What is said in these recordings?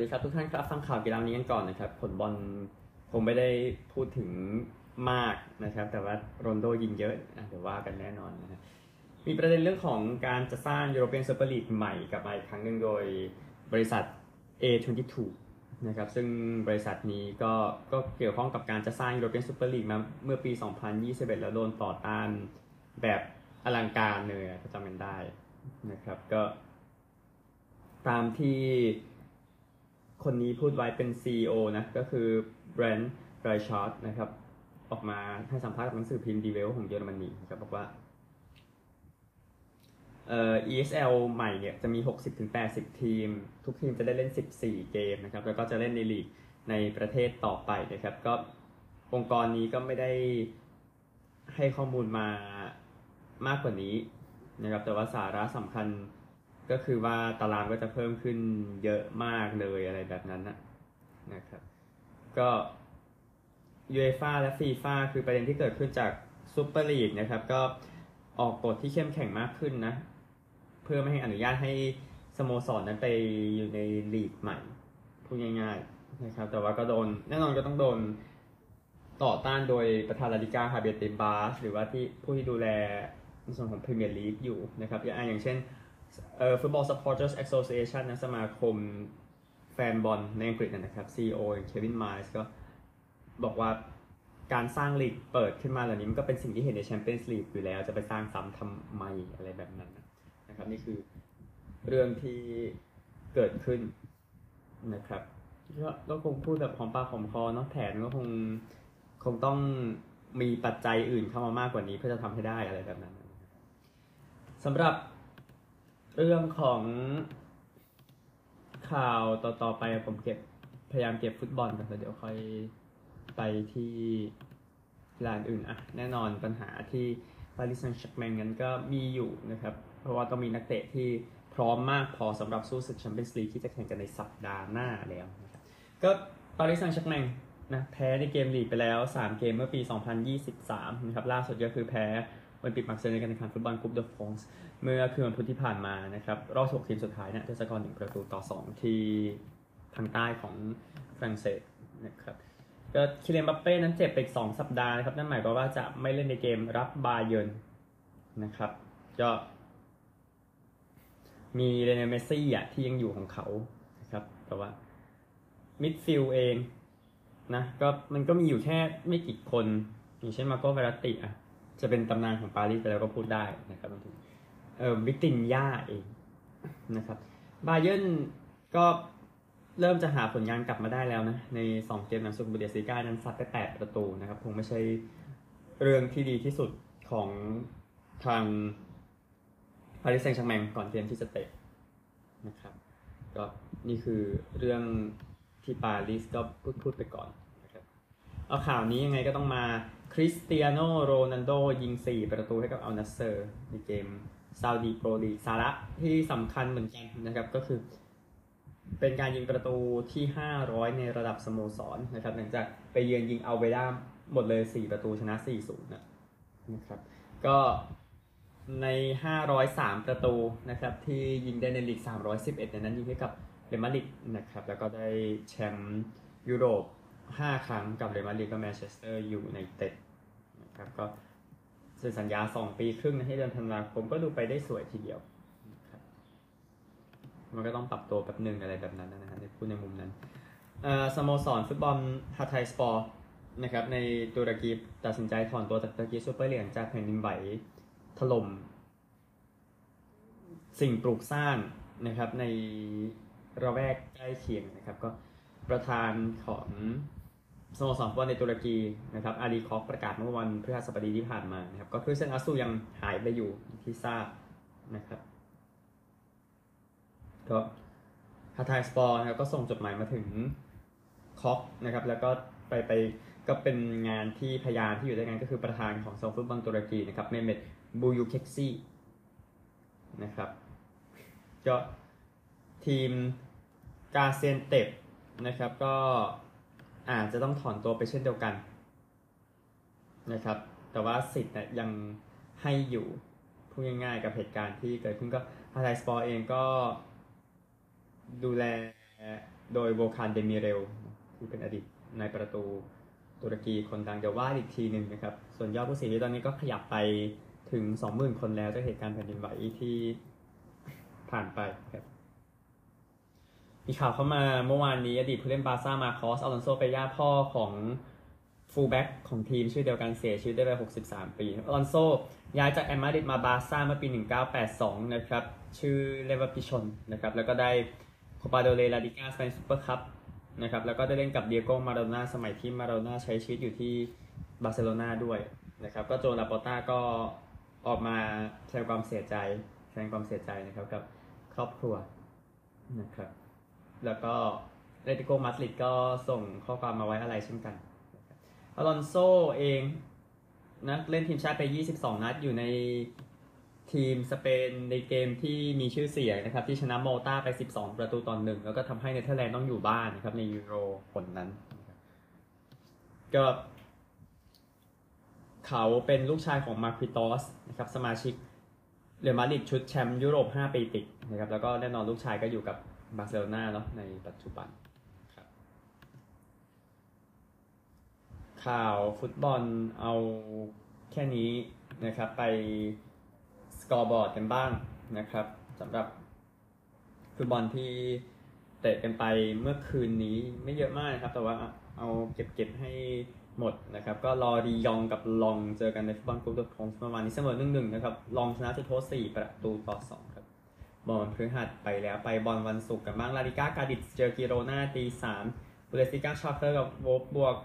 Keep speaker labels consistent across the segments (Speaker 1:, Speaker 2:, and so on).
Speaker 1: สวัสดีครับทุกท่านครับฟังข่าวกีฬานี้กันก่อนนะครับ ผลบอลคงไม่ได้พูดถึงมากนะครับ แต่ว่าโรนัลโดยิงเยอะอะเดี๋ยวว่ากันแน่นอนนะฮะมีประเด็นเรื่องของการจะสร้างยูโรเปียนซูเปอร์ลีกใหม่กลับมาอีกครั้งหนึ่งโดยบริษัท A22 นะครับซึ่งบริษัทนี้ก็ก็เกี่ยวข้องกับการจะสร้างยูโรเปียนซูเปอร์ลีกมาเมื่อปี 2021 แล้วโดนต่อต้านแบบอลังการเลยอะก็จำกันได้นะครับก็ตามที่ คนนี้พูดไว้เป็น CEO นะก็คือแบร์นด์ไรชาร์ทนะครับ ออกมาให้สัมภาษณ์กับหนังสือพิมพ์ดีเวลท์ของเยอรมนีนะครับบอกว่าเอ่อ ESL ใหม่เนี่ยจะมี 60-80 ทีม ทุกทีมจะได้เล่น 14 เกมนะครับ แล้วก็จะเล่นในลีกในประเทศต่อไปนะครับ ก็องค์กรนี้ก็ไม่ได้ให้ข้อมูลมามากกว่านี้นะครับ แต่ว่าสาระสำคัญ ก็คือว่าตารางก็จะเพิ่มขึ้นเยอะมากเลยอะไรแบบนั้นนะนะครับ ก็ยูเอฟ่าและฟีฟ่าคือประเด็นที่เกิดขึ้นจากซูเปอร์ลีกนะครับ ก็ออกกฎที่เข้มแข็งมากขึ้นนะ เพื่อไม่ให้อนุญาตให้สโมสรนั้นไปอยู่ในลีกใหม่พูดง่ายๆนะครับ แต่ว่าก็โดนแน่นอนก็ต้องโดนต่อต้านโดยประธานลาลิกาฮาเบียร์เตบาสหรือว่าที่ผู้ที่ดูแลในส่วนของพรีเมียร์ลีกอยู่นะครับอย่างเช่น เอ่อ Football Supporters Association นะสมาคมแฟนบอลในอังกฤษนะครับ CEO เควินไมส์ก็บอกว่าการสร้างลีกเปิดขึ้นมาเหล่านี้มันก็เป็นสิ่งที่เห็นในแชมเปี้ยนส์ลีกอยู่แล้ว จะไปสร้างซ้ำทำไมอะไรแบบนั้นนะครับ นี่คือเรื่องที่เกิดขึ้นนะครับก็ก็คงพูดแบบหอมปากหอมคอเนาะแผนก็คงคงต้องมีปัจจัยอื่นเข้ามามากกว่านี้เพื่อจะทำให้ได้อะไรแบบนั้นสำหรับ เรื่องของข่าวต่อๆไปผมเก็บพยายามเก็บฟุตบอลกันแต่เดี๋ยวค่อยไปที่ร้านอื่นอะแน่นอนปัญหาที่ปารีสแซงต์แชร์แมงนั้นก็มีอยู่นะครับ เพราะว่าต้องมีนักเตะที่พร้อมมากพอสำหรับสู้ศึกแชมเปี้ยนส์ลีกที่จะแข่งกันในสัปดาห์หน้าแล้วนะครับก็ปารีสแซงต์แชร์แมงนะแพ้ในเกมลีกไปแล้ว 3 เกมเมื่อปี 2023 นะครับล่าสุดก็คือแพ้ โอลิมปิกมาร์กเซยในการแข่งขันฟุตบอลคูปเดอฟรองซ์เมื่อคืนวันพุธที่ผ่านมานะครับ รอบ6ทีมสุดท้ายเนี่ยด้วยสกอร์หนึ่งประตูต่อ 2 ที่ทางใต้ของฝรั่งเศสนะครับก็คีเลียนเอ็มบัปเป้นั้นเจ็บไปอีก2สัปดาห์นะครับ นั่นหมายความว่าจะไม่เล่นในเกมรับบาเยิร์นนะครับก็มีลีโอเนลเมสซี่อะที่ยังอยู่ของเขานะครับ แต่ว่า midfield เองนะก็มันก็มีอยู่แค่ไม่กี่คน อย่างเช่นมาร์โกแวร์รัตติอะ จะเป็นตำนานของปารีสไปแล้วก็พูดได้นะครับรวมถึงเออวิตินย่าเองนะครับบาเยร์นก็เริ่มจะหาผลงานกลับมาได้แล้วนะ ใน 2 เกมหลังสุดบุนเดสลีกานั้นซัดไปแปดประตูนะครับคงไม่ใช่เรื่องที่ดีที่สุดของทางปารีสแซงต์แชร์แมงก่อนเกมที่จะเตะนะครับก็นี่คือเรื่องที่ปารีสก็พูดพูดไปก่อนนะครับเอาข่าวนี้ยังไงก็ต้องมา คริสเตียโนโรนัลโดยิง 4 ประตูให้กับอัลนัสเซอร์ในเกมซาอุดีโปรลีกสาระที่สำคัญเหมือนกันนะครับก็คือ เป็นการยิงประตูที่ 500 ในระดับสโมสรนะครับหลังจากไปเยือนยิงอัลเวห์ด้าหมดเลย 4 ประตูชนะ 4-0 นะนะครับ ก็ใน 503 ประตูนะครับที่ยิงได้ในลีก 311 ในนั้นยิงให้กับเรอัลมาดริดนะครับแล้วก็ได้แชมป์ยุโรป 5ครั้งกับเรอัลมาดริดกับแมนเชสเตอร์อยู่ในเต็ดนะครับก็เซ็นสัญญา2ปีครึ่งให้เดือนธันวาคมก็ดูไปได้สวยทีเดียวมันก็ต้องปรับตัวแบบหนึ่งอะไรแบบนั้นนะฮะในพูดในมุมนั้นสโมสรฟุตบอลฮาไทสปอร์นะครับในตุรกีตัดสินใจถอนตัวจากตุรกีซูเปอร์ลีกจากแผ่นดินไหวถล่มสิ่งปลูกสร้างนะครับในละแวกใกล้เคียงนะครับก็ประธานของ สโมสรฟุตบอลในตุรกีนะครับอาลีคอฟประกาศเมื่อวันพฤหัสบดีที่ผ่านมานะครับก็คือคริสเตียนอัตซูยังหายไปอยู่ที่ทราบนะครับก็ฮาทายสปอร์นะครับก็ส่งจดหมายมาถึงคอฟนะครับแล้วก็ไปไปก็เป็นงานที่พยานที่อยู่ด้วยกันก็คือประธานของสโมสรฟุตบอลตุรกีนะครับเมเมตบูยูเคกซี่นะครับก็ทีมกาเซนเต็บนะครับก็ อาจจะต้องถอนตัวไปเช่นเดียวกันนะครับ แต่ว่าสิทธิ์ยังให้อยู่พูดง่ายๆกับเหตุการณ์ที่เกิดขึ้นก็ฮาไทสปอร์เองก็ดูแลโดยโวลคานเดมิเรลที่เป็นอดีตนายประตูตุรกีคนดังเดี๋ยวว่าอีกทีหนึ่งนะครับ ส่วนยอดผู้เสียชีวิตตอนนี้ก็ขยับไปถึง 20,000 คนแล้วจากเหตุการณ์แผ่นดินไหวที่ผ่านไปครับ มีข่าวเข้ามาเมื่อวานนี้อดีตผู้เล่นบาร์ซ่ามาร์กอสอลอนโซเปนย่าพ่อของฟูลแบ็กของทีมชื่อเดียวกันเสียชีวิตได้ไป 63 ปีอลอนโซย้ายจากแอมมาดริดมาบาร์ซ่าเมื่อปี 1982 นะครับ ชื่อเลเวอร์พิชนนะครับ แล้วก็ได้โคปาโดเลลาดิก้าสเปนซูเปอร์คัพนะครับ แล้วก็ได้เล่นกับเดียโก้มาโดนาสมัยที่มาโดนาใช้ชีวิตอยู่ที่บาร์เซโลนาด้วยนะครับ ก็โจลาปอต้าก็ออกมาแสดงความเสียใจแสดงความเสียใจนะครับกับครอบครัวนะครับ แล้วก็แอตเลติโกมาดริดก็ส่งข้อความมาไว้อาลัยเช่นกันอลอนโซเองนะเล่นทีมชาติไป 22 นัดอยู่ในทีมสเปนในเกมที่มีชื่อเสียงนะครับ ที่ชนะมอลตาไป 12 ประตูต่อหนึ่งแล้วก็ทำให้เนเธอร์แลนด์ต้องอยู่บ้านนะครับ ในยูโรหนนั้นนะครับก็เขาเป็นลูกชายของมาร์กิโตสนะครับสมาชิกเรอัลมาดริดชุดแชมป์ยุโรป 5 ปีติดนะครับแล้วก็แน่นอนลูกชายก็อยู่กับ บาร์เซโลนาเนาะในปัจจุบันครับข่าวฟุตบอลเอาแค่นี้นะครับ ไป scoreboard กันบ้างนะครับสำหรับฟุตบอลที่เตะกันไปเมื่อคืนนี้ไม่เยอะมากนะครับ แต่ว่าเอาเก็บเก็บให้หมดนะครับ ก็ลอริยองกับล็องส์เจอกันในฟุตบอลกรุ๊ปของเมื่อวานนี้เสมอหนึ่งหนึ่งนะครับ ล็องส์ชนะจุดโทษ4ประตูต่อ2ครั บอลพฤหัสไปแล้วไปบอลวันศุกร์กันบ้างลาลิก้ากาดิสเจอกิโรนาตีสามบุนเดสลีกาชาลเก้กับโวล์ฟสบวร์ก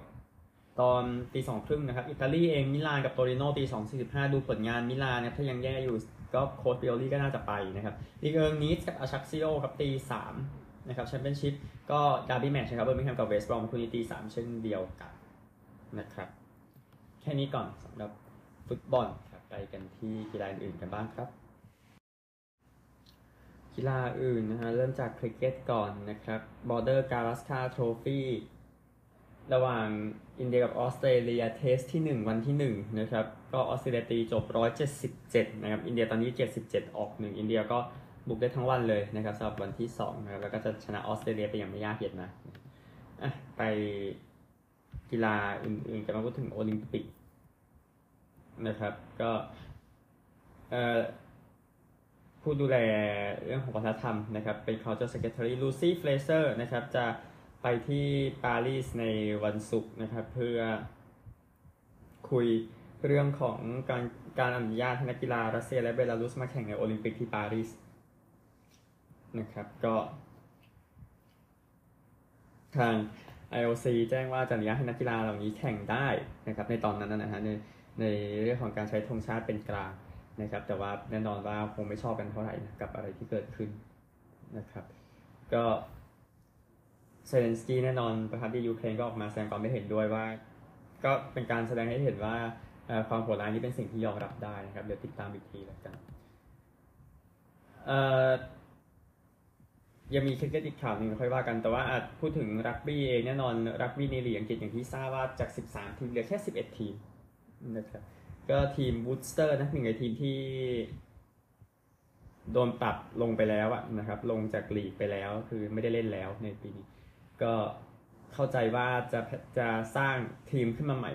Speaker 1: ตอนตีสองครึ่งนะครับอิตาลีเองมิลานกับโตริโนตีสองสี่สิบห้าดูผลงานมิลานนะถ้ายังแย่อยู่ก็โค้ชปิโอลี่ก็น่าจะไปนะครับลีกเอิงนีสกับอาชักซิโอครับตีสามนะครับแชมเปี้ยนชิพก็ดาร์บี้แมตช์นะครับเบอร์มิงแฮมกับเวสต์บรอมคู่นี้ตีสามเช่นเดียวกันนะครับ แค่นี้ก่อนสำหรับฟุตบอลครับไปกันที่กีฬาอื่นกันบ้างครับ กีฬาอื่นนะฮะเริ่มจากคริกเก็ตก่อนนะครับ Border Gavaskar Trophy ระหว่างอินเดียกับออสเตรเลีย Test ที่ 1 วันที่ 1 นะครับ ก็ออสเตรเลียตีจบ 177 นะครับ อินเดียตอนนี้ 77 ออก 1 อินเดียก็บุกได้ทั้งวันเลยนะครับสำหรับวันที่ 2 นะครับ แล้วก็จะชนะออสเตรเลียไปอย่างไม่ยากเย็นนะอะไปกีฬาอื่นๆกันมาพูดถึงโอลิมปิกนะครับ ก็เอ่อ ผู้ดูแลเรื่องของวัฒนธรรมนะครับเป็น culture secretary Lucy Fraser นะครับจะไปที่ปารีสในวันศุกร์นะครับเพื่อคุยเรื่องของการการอนุญาตให้นักกีฬารัสเซียและเบลารุสมาแข่งในโอลิมปิกที่ปารีสนะครับก็ทาง IOC แจ้งว่าจะอนุญาตให้นักกีฬาเหล่านี้แข่งได้นะครับในตอนนั้นนะฮะในในเรื่องของการใช้ธงชาติเป็นกลาง นะครับ แต่ว่าแน่นอนว่าคงไม่ชอบกันเท่าไหร่นะกับอะไรที่เกิดขึ้นนะครับ ก็เซเลนสกี้แน่นอนประธานาธิบดียูเครนก็ออกมาแสดงความไม่เห็นด้วยว่า ก็เป็นการแสดงให้เห็นว่าความโหดร้ายนี้เป็นสิ่งที่ยอมรับได้นะครับ เดี๋ยวติดตามอีกทีแล้วกันยังมีคริกเก็ตอีกข่าวหนึ่งค่อยว่ากัน แต่ว่าพูดถึงรักบี้เองแน่นอนรักบี้ในลีกอังกฤษอย่างที่ทราบว่าจาก 13 ทีมเหลือแค่ 11 ทีมนะครับ ก็ทีมวูสเตอร์นะหนึ่งในทีมที่โดนปรับลงไปแล้วอะนะครับ ลงจากลีกไปแล้วคือไม่ได้เล่นแล้วในปีนี้ ก็เข้าใจว่าจะจะสร้างทีมขึ้นมาใหม่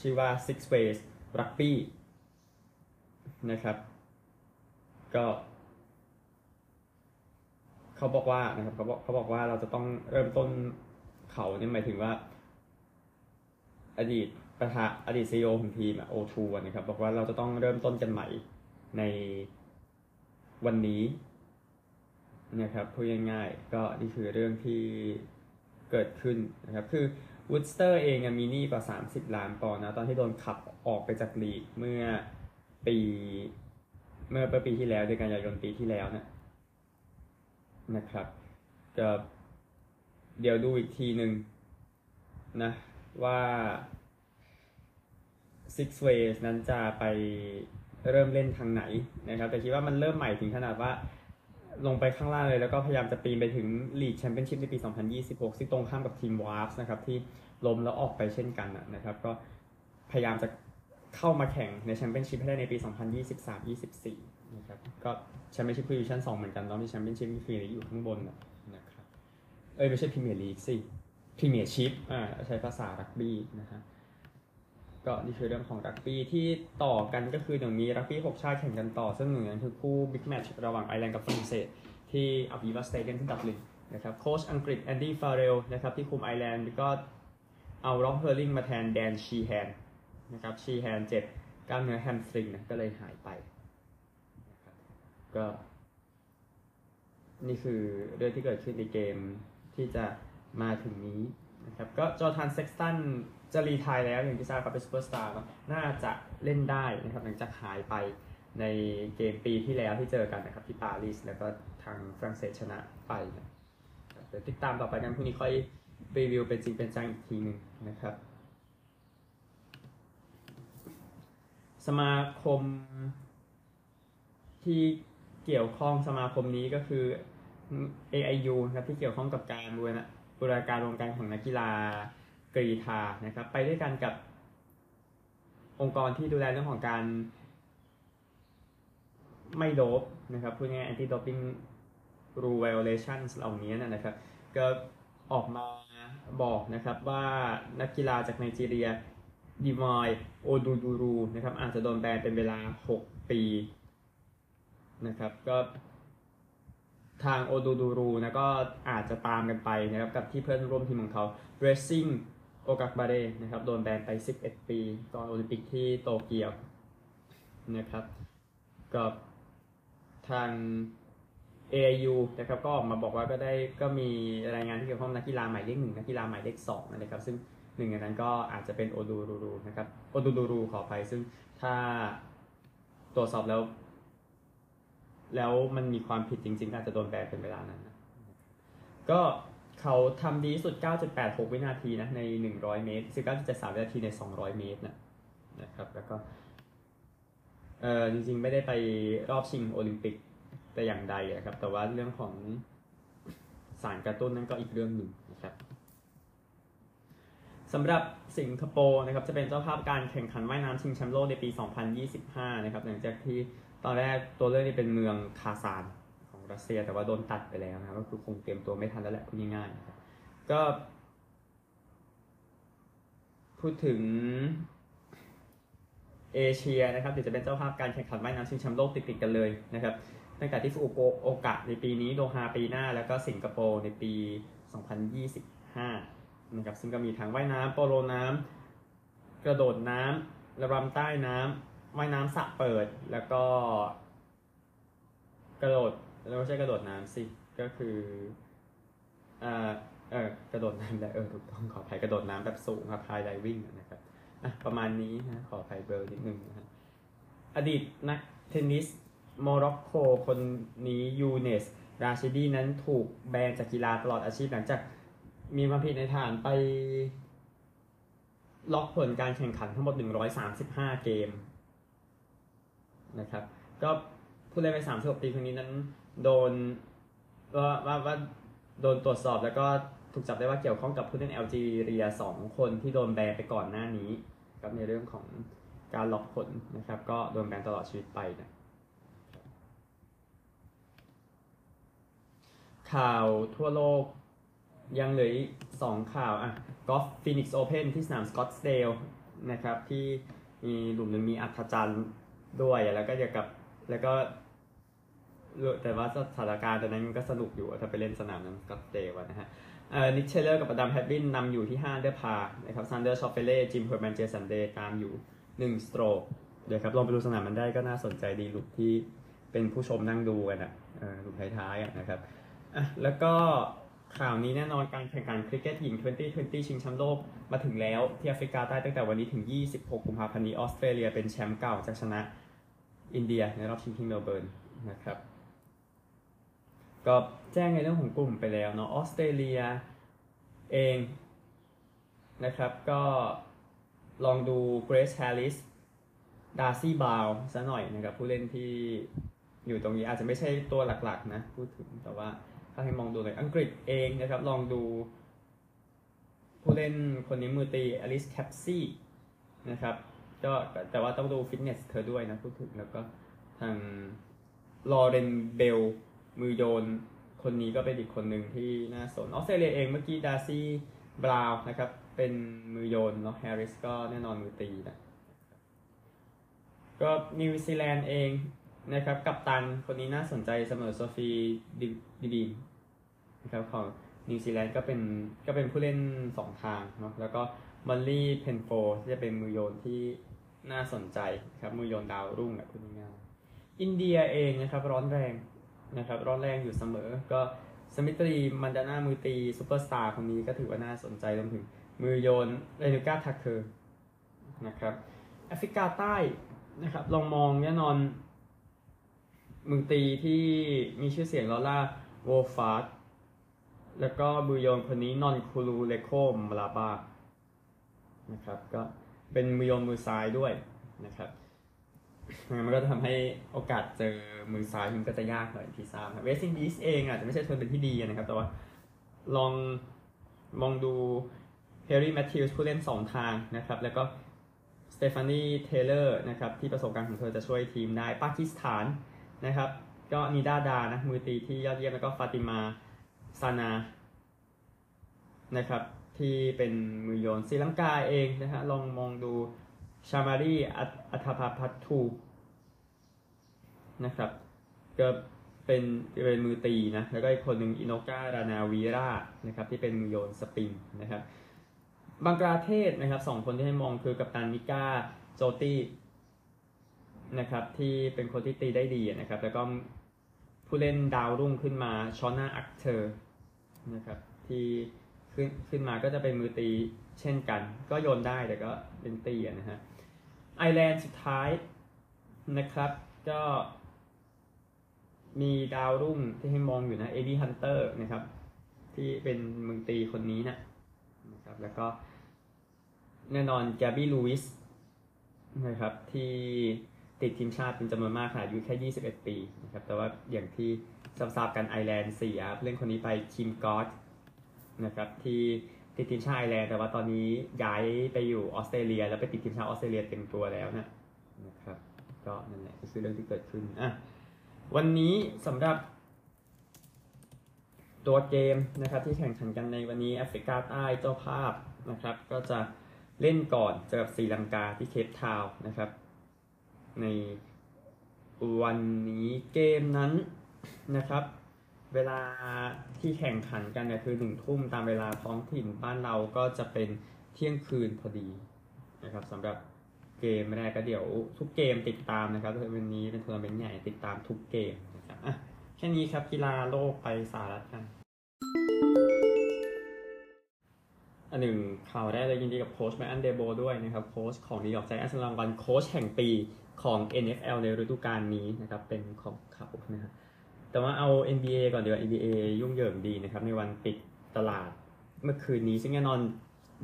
Speaker 1: ชื่อว่า Six Ways Rugby นะครับ ก็เขาบอกว่านะครับเขาบอกเขาบอกว่าเราจะต้องเริ่มต้นเขาเนี่ยหมายถึงว่า อดีต ประธานอดีตซีอของทีมโอทูนะครับ บอกว่าเราจะต้องเริ่มต้นกันใหม่ในวันนี้นะครับพูดง่ายๆก็นี่คือเรื่องที่เกิดขึ้นนะครับ คือวูดสเตอร์เองมีหนี้กว่า 30 ล้านปอนด์นะ ตอนที่โดนขับออกไปจากลีกเมื่อปีเมื่อปีที่แล้วเดือนกันยายนปีที่แล้วนะนะครับก็เดี๋ยวดูอีกทีหนึ่งนะว่า Six Ways นั้นจะไปเริ่มเล่นทางไหนนะครับ แต่คิดว่ามันเริ่มใหม่ถึงขนาดว่าลงไปข้างล่างเลยแล้วก็พยายามจะปีนไปถึงลีกแชมเปี้ยนชิพในปี 2026 ซึ่งตรงข้ามกับทีมวอสป์นะครับที่ล้มแล้วออกไปเช่นกันนะครับ ก็พยายามจะเข้ามาแข่งในแชมเปี้ยนชิพให้ได้ในปี 2023-24 นะครับ ก็แชมเปี้ยนชิพคือดิวิชั่น2 เหมือนกันตอนที่แชมเปี้ยนชิพคืออยู่ข้างบนนะครับ เอ้ย ไม่ใช่พรีเมียร์ลีกสิพรีเมียร์ชิพอ่าใช้ภาษารักบี้นะฮะ ก็นี่คือเรื่องของรักบี้ที่ต่อกันก็คือเดี๋ยวมีรักบี้6ชาติแข่งกันต่อ ซึ่งหนึ่งในนั้นคือคู่บิ๊กแมตช์ระหว่างไอร์แลนด์กับฝรั่งเศสที่อับวีวาสเตเดียมที่ดับลินนะครับโค้ชอังกฤษแอนดี้ฟาเรลนะครับที่คุมไอร์แลนด์ก็เอาร็อบเฮอร์ริงมาแทนแดนชีแฮนนะครับชีแฮนเจ็บกล้ามเนื้อแฮมสตริงนะก็เลยหายไปนะครับก็นี่คือเรื่องที่เกิดขึ้นในเกมที่จะมาถึงนี้นะครับก็จอห์นนี่เซ็กซ์ตัน จะ retire แล้วอย่างที่ทราบครับเป็นซูเปอร์สตาร์น่าจะเล่นได้นะครับหลังจากหายไปในเกมปีที่แล้วที่เจอกันนะครับที่ปารีสแล้วก็ทางฝรั่งเศสชนะไปนะเดี๋ยวติดตามต่อไปกันพรุ่งนี้ค่อยรีวิวเป็นจริงเป็นจังอีกทีหนึ่งนะครับ สมาคมที่เกี่ยวข้องสมาคมนี้ก็คือ AIU นะครับที่เกี่ยวข้องกับการบูรณาการวมกันของนักกีฬา กรีฑานะครับ ไปด้วยกันกับองค์กรที่ดูแลเรื่องของการไม่โดบนะครับพูดง่าย anti doping rule violations เหล่านี้นะครับ ก็ออกมาบอกนะครับว่านักกีฬาจากไนจีเรียดีมายโอดูดูรูนะครับอาจจะโดนแบนเป็นเวลา 6 ปีนะครับก็ทางโอดูดูรูนะก็อาจจะตามกันไปนะครับกับที่เพื่อนร่วมทีมของเขา Racing โอกากบาเรนะครับโดนแบนไป 11 ปี ตอนโอลิมปิกที่โตเกียวนะครับกับทาง AIU นะครับก็ออกมาบอกว่าก็ได้ก็มีรายงานที่เกี่ยวข้องนักกีฬาหมายเลขหนึ่งนักกีฬาหมายเลขสองนะครับซึ่งหนึ่งในนั้นก็อาจจะเป็นโอดูรูรูนะครับโอดูดูรูขออภัยซึ่งถ้าตรวจสอบแล้ว แล้วมันมีความผิดจริงๆอาจจะโดนแบนเป็นเวลานั้นนะก็ เขาทำดีสุด 9.86 วินาทีนะใน 100 เมตร 19.73 วินาทีใน 200 เมตรนะนะครับ แล้วก็เออจริงๆ ไม่ได้ไปรอบชิงโอลิมปิกแต่อย่างใดนะครับ แต่ว่าเรื่องของสารกระตุ้นนั่นก็อีกเรื่องหนึ่งนะครับสำหรับสิงคโปร์นะครับจะเป็นเจ้าภาพการแข่งขันว่ายน้ำชิงแชมป์โลกในปี 2025 นะครับหลังจากที่ตอนแรกตัวเลือกนี่เป็นเมืองคาซาน รัสเซีย แต่ว่าโดนตัดไปแล้วนะครับก็คือคงเตรียมตัวไม่ทันแล้วแหละพูดง่ายๆนะครับก็พูดถึงเอเชียนะครับเดี๋ยวจะเป็นเจ้าภาพการแข่งขันว่ายน้ำชิงแชมป์โลกติดๆกันเลยนะครับตั้งแต่ที่ฟุกุโอกะในปีนี้โดฮาปีหน้า แล้วก็สิงคโปร์ในปี 2025นะครับซึ่งก็มีทั้งว่ายน้ำโปโลน้ำกระโดดน้ำระรำใต้น้ำว่ายน้ำสระเปิด แล้วก็กระโดด แล้วไม่ใช่กระโดดน้ำสิก็คืออ่าเออกระโดดน้ำได้เออถูกต้องขออภัยกระโดดน้ำแบบสูงครับพายไดวิ่งนะครับอะประมาณนี้นะขออภัยเบอร์นิดนึงนะฮะอดีตนักเทนนิสโมร็อกโกคนนี้ยูเนส ราชิดีนั้นถูกแบนจากกีฬาตลอดอาชีพหลังจากมีความผิดในฐานไป ล็อกผลการแข่งขันทั้งหมด 135 เกมนะครับ ก็ผู้เล่นไป36ปีคนนี้นั้น โดนว่าว่าว่าโดนตรวจสอบแล้วก็ถูกจับได้ว่าเกี่ยวข้องกับผู้เล่นแอลจีเรีย2คนที่โดนแบนไปก่อนหน้านี้กับในเรื่องของการล็อกผลนะครับ ก็โดนแบนตลอดชีวิตไปนะข่าวทั่วโลกยังเหลืออีกสองข่าวอะกอล์ฟฟินิกซ์โอเพนที่สนามสกอตสเดลนะครับ ที่มีหลุมหนึ่งมีอัฒจันทร์ด้วยแล้วก็เกี่ยวกับแล้วก็ แต่ว่าสถานการณ์ตอนนั้นมันก็สนุกอยู่ถ้าไปเล่นสนามนั้นสกอตสเดลนะฮะเอ่อนิคเทย์เลอร์กับอดัมแฮดวินนำอยู่ที่5อันเดอร์พาร์นะครับแซนเดอร์ชอฟเฟเล่จิมเฮอร์แมนเจสันเดย์ตามอยู่ 1 สโตรกเดี๋ยวครับลองไปดูสนามมันได้ก็น่าสนใจดีหลุมที่เป็นผู้ชมนั่งดูกันอะหลุมท้ายๆนะครับอะแล้วก็ข่าวนี้แน่นอนการแข่งขันคริกเก็ตหญิง 2020 ชิงแชมป์โลกมาถึงแล้วที่แอฟริกาใต้ตั้งแต่วันนี้ถึง 26 กุมภาพันธ์นี้ออสเตรเลียเป็นแชมป์เก่าจากชนะอินเดียในรอบชิงที่เมลเบิร์นนะครับ ก็แจ้งในเรื่องของกลุ่มไปแล้วเนาะออสเตรเลียเองนะครับก็ลองดูเกรซแฮร์ริสดาร์ซี่บราวน์ซะหน่อยนะครับผู้เล่นที่อยู่ตรงนี้อาจจะไม่ใช่ตัวหลักๆนะพูดถึงแต่ว่าถ้าให้มองดูเลยอังกฤษเองนะครับลองดู ผู้เล่นคนนี้มือตีอลิสแคปซี่นะครับก็แต่ว่าต้องดูฟิตเนสเธอด้วยนะพูดถึงแล้วก็ทางลอเรนเบล มือโยนคนนี้ก็เป็นอีกคนหนึ่งที่น่าสนออสเตรเลียเองเมื่อกี้ดาร์ซี่บราวน์นะครับเป็นมือโยนเนาะแฮร์ริสก็แน่นอนมือตีนะก็นิวซีแลนด์เองนะครับกัปตันคนนี้น่าสนใจเสมอโซฟีดีไวน์นะครับของนิวซีแลนด์ก็เป็นก็เป็นผู้เล่นสองทางเนาะแล้วก็มอลลี่เพนโฟลด์ที่จะเป็นมือโยนที่น่าสนใจครับมือโยนดาวรุ่งแบบพูดง่ายๆอินเดียเองนะครับร้อนแรง นะครับร้อนแรงอยู่เสมอ ก็สมริติมันดาน่ามือตีซูเปอร์สตาร์คนนี้ก็ถือว่าน่าสนใจรวมถึงมือโยนเรนูก้าทักเคอร์นะครับแอฟริกาใต้นะครับลองมองแน่นอน มือตีที่มีชื่อเสียงลอร่าโวลวาร์ดแล้วก็มือโยนคนนี้นอนคูลูเลโคมมาลาบานะครับก็เป็นมือโยนมือซ้ายด้วยนะครับ มันก็ทำให้โอกาสเจอมือซ้ายมันก็จะยากหน่อยที่ทราบเวสต์อินดีสเองอาจจะไม่ใช่ทัวร์เป็นที่ดีนะครับ แต่ว่าลองมองดูเฮย์ลีย์แมทธิวส์ผู้เล่น 2 ทางนะครับ แล้วก็สเตฟานีเทเลอร์นะครับที่ประสบการณ์ของเธอจะช่วยทีมได้ปากีสถานนะครับ ก็นิดาดาร์นะมือตีที่ยอดเยี่ยมแล้วก็ฟาติมาซานานะครับที่เป็นมือโยนศรีลังกาเองนะฮะลองมองดูชามารีอัธภาพัททู นะครับ ก็เป็นเป็นมือตีนะแล้วก็อีกคนหนึ่งอิโนการานาวีรานะครับที่เป็นมือโยน spin นะครับบังกลาเทศนะครับสองคนที่ให้มองคือกัปตันนิการ์โจตีนะครับที่เป็นคนที่ตีได้ดีนะครับแล้วก็ผู้เล่นดาวรุ่งขึ้นมาชอนาอักเทอร์นะครับที่ขึ้นขึ้นมาก็จะเป็นมือตีเช่นกัน ก็โยนได้แต่ก็เป็นตีนะฮะไอร์แลนด์สุดท้ายนะครับก็ มีดาวรุ่งที่ให้มองอยู่นะเอ็ดดี้ฮันเตอร์นะครับ ที่เป็นมือตีคนนี้นะนะครับ แล้วก็แน่นอนแกบี้ลูวิสนะครับที่ติดทีมชาติเป็นจำนวนมากค่ะอายุแค่ 21 ปีนะครับ แต่ว่าอย่างที่ทราบกันไอแลนด์เสียเล่นคนนี้ไปคิมกอตนะครับที่ติดทีมชาติไอแลนด์แต่ว่าตอนนี้ย้ายไปอยู่ออสเตรเลีย แล้วไปติดทีมชาติออสเตรเลียเต็มตัวแล้วนะนะครับ ก็นั่นแหละคือเรื่องที่เกิดขึ้นอะ วันนี้สำหรับตัวเกมนะครับที่แข่งขันกันในวันนี้แอฟริกาใต้เจ้าภาพนะครับ ก็จะเล่นก่อนเจอกับศรีลังกาที่เคปทาวน์นะครับ ในวันนี้เกมนั้นนะครับ เวลาที่แข่งขันกันเนี่ยคือหนึ่งทุ่มตามเวลาท้องถิ่นบ้านเราก็จะเป็นเที่ยงคืนพอดีนะครับสำหรับ เกมแรกก็เดี๋ยวทุกเกมติดตามนะครับวันนี้เป็นทัวร์นาเมนต์ใหญ่ติดตามทุกเกมนะครับอะแค่นี้ครับกีฬาโลกไปสหรัฐกันอันหนึ่งข่าวแรกเลยยินดีกับโค้ชไบรอันเดโบลด้วยนะครับโค้ชของนิวยอร์กไจแอนท์รางวัลโค้ชแห่งปีของ NFL ในฤดูกาลนี้นะครับเป็นของเขานะครับแต่ว่าเอา NBA ก่อนเดี๋ยว NBA ยุ่งเหยิงดีนะครับในวันปิดตลาดเมื่อคืนนี้ซึ่งแน่นอน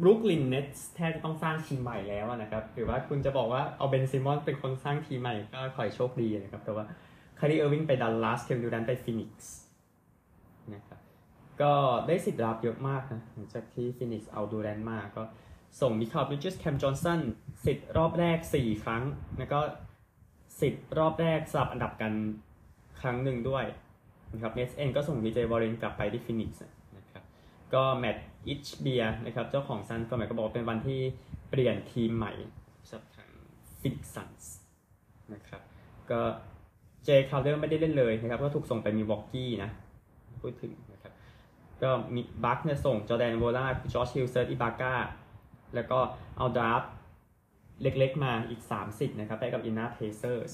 Speaker 1: บรุกลินเน็ตส์แทบจะต้องสร้างทีมใหม่แล้วนะครับหรือว่าคุณจะบอกว่าเอาเบนซิมมอนส์เป็นคนสร้างทีมใหม่ก็ขอให้โชคดีนะครับ แต่ว่าไครีเออร์วิงไปดัลลัสเควินดูแรนต์ไปฟินิกซ์นะครับก็ได้สิทธิ์รับเยอะมากนะหลังจากที่ฟินิกซ์เอาดูแรนต์มาก็ส่งมิคาลบริดเจสแคมจอห์นสันสิทธิ์รอบแรก 4 ครั้ง แล้วก็สิทธิ์รอบแรกสลับอันดับกันครั้งหนึ่งด้วยนะครับเน็ตส์เองก็ส่งทีเจวอร์เรนกลับไปที่ฟินิกซ์ ก็แมตต์อิชเบียนะครับเจ้าของซันส์ก็หมายก็บอกเป็นวันที่เปลี่ยนทีมใหม่สับทางฟินิกซ์ซันส์นะครับก็เจคราวเดอร์ไม่ได้เล่นเลยนะครับก็ถูกส่งไปมิลวอกีนะพูดถึงนะครับก็มีบัคส์เนี่ยส่งจอร์แดนนวอราจอร์จฮิลเซิร์จอิบากาแล้วก็เอา draft เล็กๆมาอีก 3 อันนะครับไปกับอินเดียนาเพเซอร์ส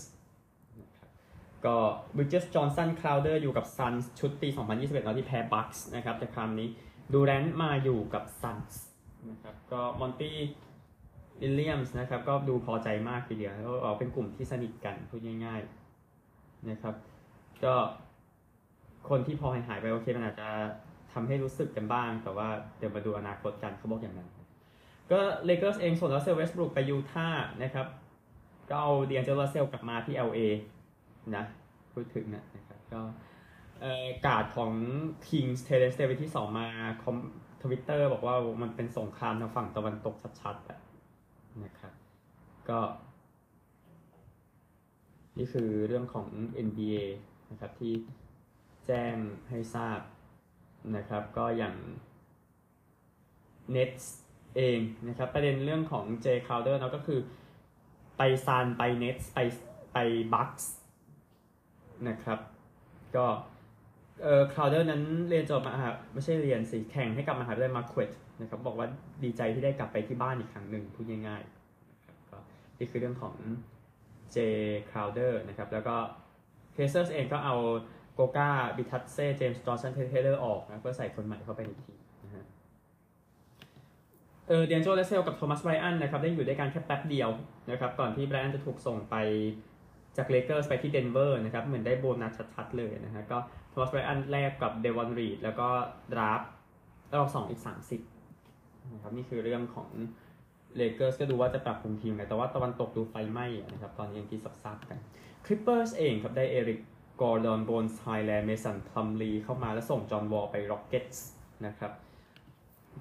Speaker 1: ก็บริดเจสจอห์นสันคลาวเดอร์อยู่กับซันส์ชุดปี 2021แล้วที่แพ้บัคส์นะครับแต่คราวนี้ ดูแรนต์มาอยู่กับซันส์นะครับก็มอนตี้วิลเลียมส์นะครับก็ดูพอใจมากทีเดียวแล้วเอาเป็นกลุ่มที่สนิทกันพูดง่ายๆนะครับก็คนที่พอหายหายไปโอเคมันอาจจะทำให้รู้สึกกันบ้าง แต่ว่าเดี๋ยวมาดูอนาคตกันเขาบอกอย่างนั้น ก็เลเกอร์สเองส่งแล้วเซลเวสบรุกไปยูท่านะครับ ก็เอาเดียนเจอร์เซลกลับมาที่ LA นะพูดถึงนะนะครับก็ กาดของ Kings t e l e s t a ที่สองมาคอมทวิตเตอร์บอกว่ามันเป็นสงครามทางฝั่งตะวันตกชัดๆอะนะครับก็ นี่คือเรื่องของ NBA นะครับที่แจ้งให้ทราบนะครับ ก็อย่าง Nets เองนะครับ ประเด็นเรื่องของ J Crowder เนาะก็คือไปซานไป Nets ไปไป Bucks นะครับ ก็ เอ่อ Crowder นั้นเรียนจบมหาไม่ใช่เรียนสิแข่งให้กับมหาวิทยาลัยมาควตนะครับบอกว่าดีใจที่ได้กลับไปที่บ้านอีกครั้งหนึ่งพูดง่ายๆนะครับก็นี่คือเรื่องของ J Crowder นะครับแล้วก็ Pacers เองก็เอาโกกาบิทัดเซ่เจมส์จอห์นสันเทเลอร์ออกนะเพื่อใส่คนใหม่เข้าไปในทีมนะฮะเออดิแอนเจโลรัสเซลกับโทมัสไบรอันนะครับได้อยู่ด้วยกันแค่แป๊บเดียวนะครับก่อนที่ไบรอันจะถูกส่งไปจากเลเกอร์สไปที่เดนเวอร์นะครับเหมือนได้โบนัสชัดๆเลยนะฮะก็ โทมัสไบรอันแลกกับเดวอนรีดแล้วก็ draft รอบสองอีก 3 อันนะครับนี่คือเรื่องของเลเกอร์สก็ดูว่าจะปรับปรุงทีมไงแต่ว่าตะวันตกดูไฟไหม้นะครับ ตอนนี้ยังที่ซับๆกันคลิปเปอร์สเองครับได้เอริกกอร์ดอนโบนส์ไฮแลนด์เมสันพลัมลีเข้ามาแล้วส่งจอห์นวอลไปร็อกเก็ตส์นะครับ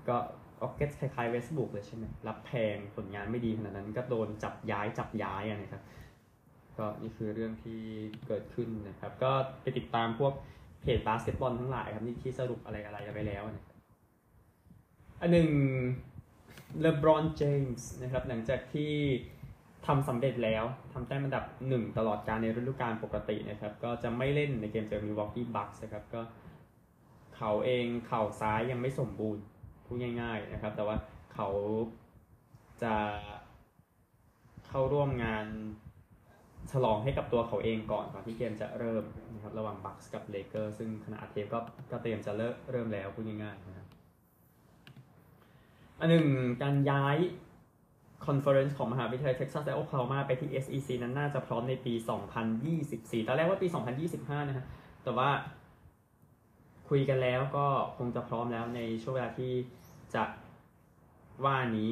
Speaker 1: ก็ร็อกเก็ตส์คล้ายๆเวสต์บรูกเลยใช่ไหมรับแพงผลงานไม่ดีขนาดนั้นก็โดนจับย้ายจับย้ายอะนะครับก็นี่คือเรื่องที่เกิดขึ้นนะครับ ก็ไปติดตามพวก เพจบาสเกตบอลทั้งหลายครับนี่ที่สรุปอะไรอะไรไปแล้วนะครับอันหนึ่งเลบรอนเจมส์นะครับหลังจากที่ทำสำเร็จแล้วทำแต้มอันดับหนึ่งตลอดการในฤดูกาลปกตินะครับ ก็จะไม่เล่นในเกมเจอมิลวอกีบัคส์นะครับก็เขาเองเข่าซ้ายยังไม่สมบูรณ์พูดง่าย ๆนะครับ แต่ว่าเขาจะเข้าร่วมงาน ฉลองให้กับตัวเขาเองก่อนก่อนที่เกมจะเริ่มนะครับระหว่างบัคส์กับเลเกอร์สซึ่งขณะเทปก็ก็เตรียมจะเริ่มเริ่มแล้วพูดง่ายๆนะครับอันหนึ่งการย้าย conference ของมหาวิทยาลัยเท็กซัสและโอคลาโฮมาไปที่ SEC นั้นน่าจะพร้อมในปี 2024 ตอนแรกว่าปี 2025 นะฮะ แต่ว่าคุยกันแล้วก็คงจะพร้อมแล้วในช่วงเวลาที่จะว่านี้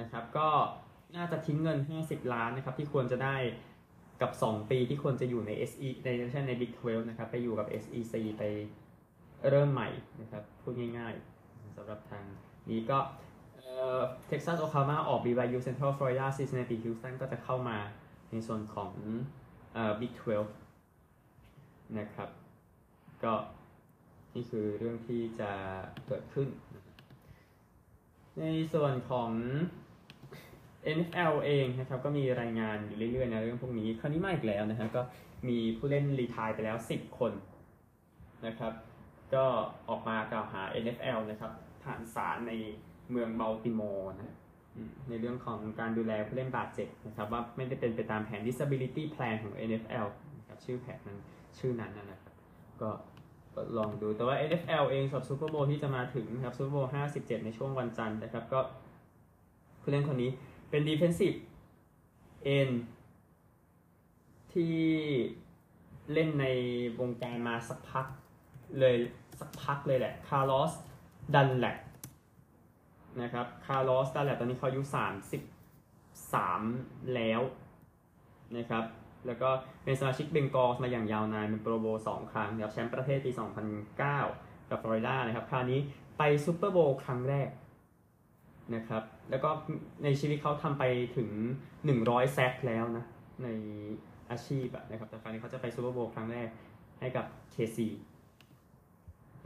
Speaker 1: นะครับ ก็น่าจะทิ้งเงิน 50 ล้านนะครับ ที่ควรจะได้ กับ 2 ปีที่ควรจะอยู่ใน SE ในไม่ใช่ใน Big 12 นะครับ ไปอยู่กับ SEC ไปเริ่มใหม่นะครับ พูดง่ายๆสำหรับทางนี้ก็เท็กซัสโอคลาโฮมาออก BYU Central Florida Cincinnati Houston ก็จะเข้ามาในส่วนของเอ่อ Big 12 นะครับ ก็นี่คือเรื่องที่จะเกิดขึ้น ในส่วนของ NFL เองนะครับก็มีรายงานอยู่เรื่อยๆนะเรื่องพวกนี้คราวนี้มาอีกแล้วนะฮะก็มีผู้เล่นรีทายไปแล้ว 10 คนนะครับก็ออกมากล่าวหา NFL นะครับฐานสารในเมืองบัลติโมร์นะในเรื่องของการดูแลผู้เล่นบาดเจ็บนะครับว่าไม่ได้เป็นไปตามแผน disability plan ของ NFL นะครับชื่อแผนนั้นชื่อนั้นนะครับก็ลองดูแต่ว่า NFL เองสำหรับ Super Bowl ที่จะมาถึงนะครับ Super Bowl 57 ในช่วงวันจันทร์นะครับก็ผู้เล่นคนนี้ เป็น defensive end ที่เล่นในวงการมาสักพักเลยสักพักเลยแหละ Carlos Dunlap นะครับ Carlos Dunlap ตอนนี้เขาอายุ 33 แล้วนะครับ แล้วก็เป็นสมาชิก Bengals มาอย่างยาวนาน เป็น Pro Bowl สองครั้งนะครับแชมป์ประเทศปี 2009 กับฟลอริดานะครับ คราวนี้ไป Super Bowl ครั้งแรก นะครับ แล้วก็ในชีวิตเขาทำไปถึง 100 sack แล้วนะ ในอาชีพอะนะครับ แต่คราวนี้เขาจะไป Super Bowl ครั้งแรกให้กับ KC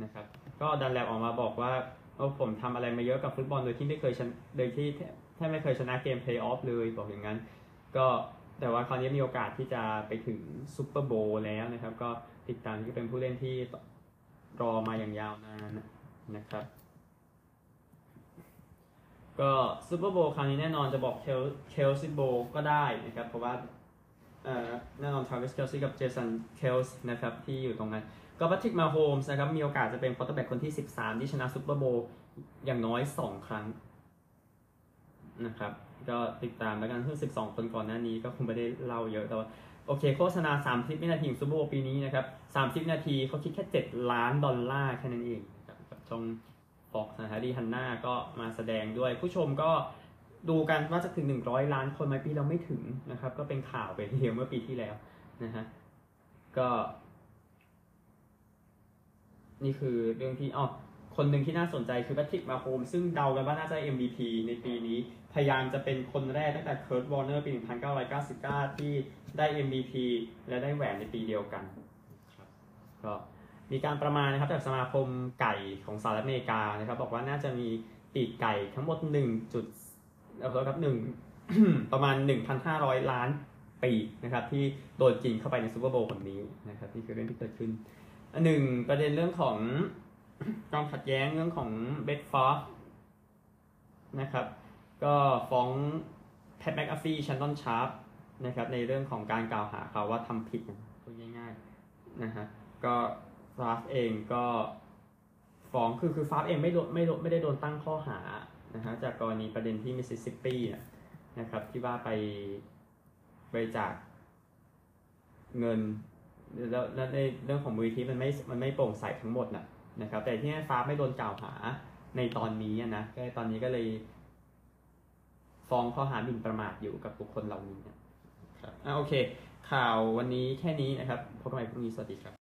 Speaker 1: นะครับ ก็ Dunlap ออกมาบอกว่าเออผมทำอะไรมาเยอะกับฟุตบอลโดยที่ไม่เคยชนะโดยที่แทบไม่เคยชนะเกมเพลย์ออฟเลยบอกอย่างนั้น ก็แต่ว่าคราวนี้มีโอกาสที่จะไปถึง Super Bowl แล้วนะครับ ก็ติดตามที่เป็นผู้เล่นที่รอมาอย่างยาวนานนะครับ ก็ Super Bowl คราวนี้แน่นอนจะบอก Kel Kelce Bowl ก็ได้นะครับ เพราะว่าเอ่อแน่นอน Travis Kelce กับ Jason Kelce นะครับที่อยู่ตรงนั้น ก็ Patrick Mahomes นะครับมีโอกาสจะเป็น quarterback คนที่ 13 ที่ชนะ Super Bowl อย่างน้อย 2 ครั้งนะครับก็ติดตามแล้วกันเพิ่ง12 คนก่อนหน้านี้ก็คงไม่ได้เล่าเยอะแต่ว่าโอเคโฆษณา 30 วินาทีของ Super Bowl ปีนี้นะครับ 30 นาทีเขาคิดแค่ 7 ล้านดอลลาร์แค่นั้นเองกับช่อง Fox นะฮะดีฮันน่าก็มาแสดงด้วย ผู้ชมก็ดูกันว่าจะถึง 100 ล้านคนไหมปีเราไม่ถึงนะครับ ก็เป็นข่าวไปทีเดียวเมื่อปีที่แล้วนะฮะก็ นี่คือเรื่องที่อ๋อคนหนึ่งที่น่าสนใจคือ Patrick Mahomes ซึ่งเดากันว่าน่าจะ MVP ในปีนี้ พยายามจะเป็นคนแรกตั้งแต่ Kurt Warner ปี 1999 ที่ได้ MVP และได้แหวนในปีเดียวกันครับก็ มีการประมาณนะครับจากสมาคมไก่ของสหรัฐอเมริกานะครับ บอกว่าน่าจะมีปีกไก่ทั้งหมด1จุดเอครับหนึ่งประมาณ 1,500 ล้านปีกนะครับ ที่โดนกินเข้าไปใน Super Bowl คราวนี้นะครับนี่คือเรื่องที่เกิดขึ้นอันหนึ่งประเด็นเรื่องของความขัดแย้งเรื่องของ Brett Favre นะครับ ก็ฟ้อง Pat McAfee Shannon Sharpe นะครับในเรื่องของการกล่าวหาเขาว่าทำผิดพูดง่ายๆนะฮะก็ Favre เองก็ฟ้องคือคือ Favre เองไม่โดนไม่โดนไม่ได้โดนตั้งข้อหานะฮะจากกรณีประเด็นที่มิสซิสซิปปีนะครับที่ว่าไปบริจาคเงินแล้วแล้วในเรื่องของมูลนิธิมันไม่มันไม่โปร่งใสทั้งหมดนะนะครับ แต่ที่ฟ้าไม่โดนกล่าวหาในตอนนี้นะก็ตอนนี้ก็เลยฟ้องข้อหาหมิ่นประมาทอยู่กับบุคคลเหล่านี้นะครับอ่าโอเค ข่าววันนี้แค่นี้นะครับพบกันใหม่พรุ่งนี้สวัสดีครับ